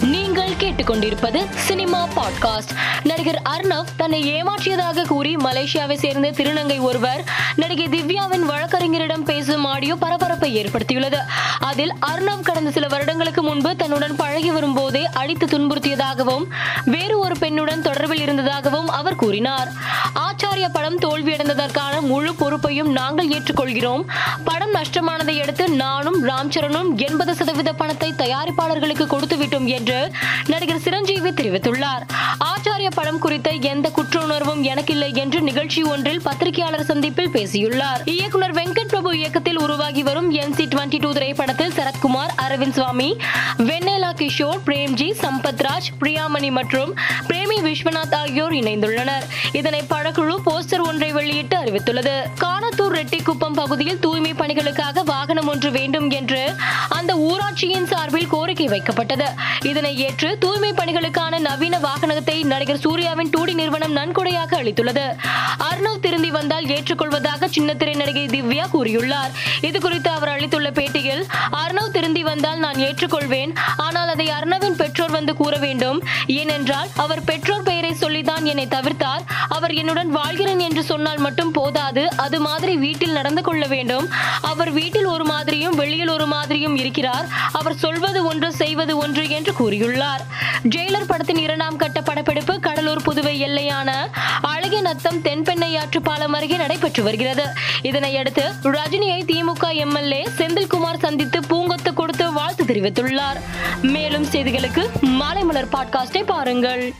நீங்கள் கேட்டுக்கொண்டிருப்பது cinema podcast. நடிகர் அர்ணவ் தன்னை ஏமாற்றியதாக கூறி மலேசியாவை சேர்ந்த திருநங்கை ஒருவர் நடிகை திவ்யாவின் வழக்கறிஞரிடம் பேசும் ஆடியோ பரபரப்பை ஏற்படுத்தியுள்ளது. அதில் அர்ணவ் கடந்த சில வருடங்களுக்கு முன்பு தன்னுடன் பழகி வரும்போதே அடித்து துன்புறுத்தியதாகவும் வேறு ஒரு பெண்ணுடன் தொடர்பில் இருந்ததாகவும் அவர் கூறினார். ஆச்சாரிய படம் தோல்வியடைந்ததற்கான முழு பொறுப்பையும் நாங்கள் ஏற்றுக்கொள்கிறோம். படம் நஷ்டமானதை அடுத்து நானும் ராம் சரணும் எண்பது சதவீத பணத்தை தயாரிப்பாளர்களுக்கு கொடுத்து விட்டோம் என்று நடிகர் சிரஞ்சீவி தெரிவித்துள்ளார். ஆச்சாரிய படம் குறித்த எந்த குற்ற உணர்வும் எனக்கில்லை என்று நிகழ்ச்சி ஒன்றில் பத்திரிகையாளர் சந்திப்பில் பேசியுள்ளார். இயக்குனர் வெங்கட் பிரபு இயக்கத்தில் உருவாகி வரும் என் சி டுவெண்ட்டி டூ திரைப்படத்தில் சரத்குமார் அரவிந்த் சுவாமி வெண்ணேலா கிஷோர் பிரேம்ஜி சம்பத்ராஜ் பிரியாமணி மற்றும் பிரேமி விஸ்வநாத் ஆகியோர் இணைந்துள்ளனர். இதனை படக்குழு போஸ்டர் ஒன்றை வெளியிட்டு அறிவித்துள்ளது. காணத்தூர் ரெட்டிக்குப்பம் பகுதியில் தூய்மை பணிகளுக்காக வாகனம் ஒன்று வேண்டும் என்று அந்த ஊராட்சியின் சார்பில் கோரிக்கை வைக்கப்பட்டது. இதனை ஏற்று தூய்மை பணிகளுக்கான நவீன வாகனத்தை நடிகர் சூர்யாவின் டூடி நிறுவனம் நன்கொடையாக அளித்துள்ளது. அர்ணவ் திருந்தி வந்தால் ஏற்றுக்கொள்வதாக சின்னத்திரை நடிகை திவ்யா கூறியுள்ளார். இதுகுறித்து அவர் அளித்துள்ள பேட்டியில் அர்ணவ் வந்தால் நான் ஏற்றுக்கொள்வேன். ஆனால் அதை அர்ணவின் பெற்றோர் வந்து கூற வேண்டும். ஏனென்றால் அவர் பெற்றோர் பெயரை சொல்லிதான் என்னை தவிர்த்தார். அவர் என்னுடன் வாழ்கிறேன் என்று சொன்னால் மட்டும் போதாது. அது மாதிரி வீட்டில் நடந்து கொள்ள வேண்டும். அவர் வீட்டில் ஒரு மாதிரியும் வெளியில் ஒரு மாதிரியும் இருக்கிறார். அவர் சொல்வது ஒன்று செய்வது ஒன்று என்று கூறியுள்ளார். ஜெயிலர் படத்தின் இரண்டாம் கட்ட படப்பிடிப்பு கடலூர் புதுவை எல்லையான அழகிய நத்தம் தென்பெண்ணையாற்று பாலம் அருகே நடைபெற்று வருகிறது. இதனையடுத்து ரஜினியை திமுக எம்எல்ஏ செந்தில்குமார் சந்தித்து பூங்கொத்து தெரிவித்துள்ளார். மேலும் செய்திகளுக்கு மாலை மலர் பாட்காஸ்டை பாருங்கள்.